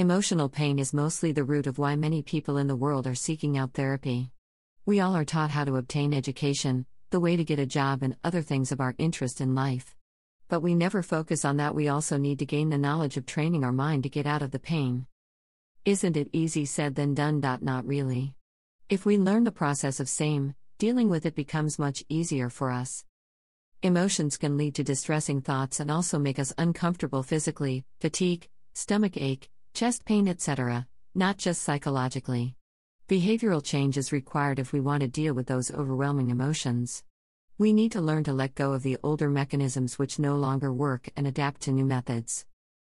Emotional pain is mostly the root of why many people in the world are seeking out therapy. We all are taught how to obtain education, the way to get a job, and other things of our interest in life. But we never focus on that we also need to gain the knowledge of training our mind to get out of the pain. Isn't it easy said than done? Not really. If we learn the process of same, dealing with it becomes much easier for us. Emotions can lead to distressing thoughts and also make us uncomfortable physically, fatigue, stomach ache, chest pain, etc., not just psychologically. Behavioral change is required if we want to deal with those overwhelming emotions. We need to learn to let go of the older mechanisms which no longer work and adapt to new methods.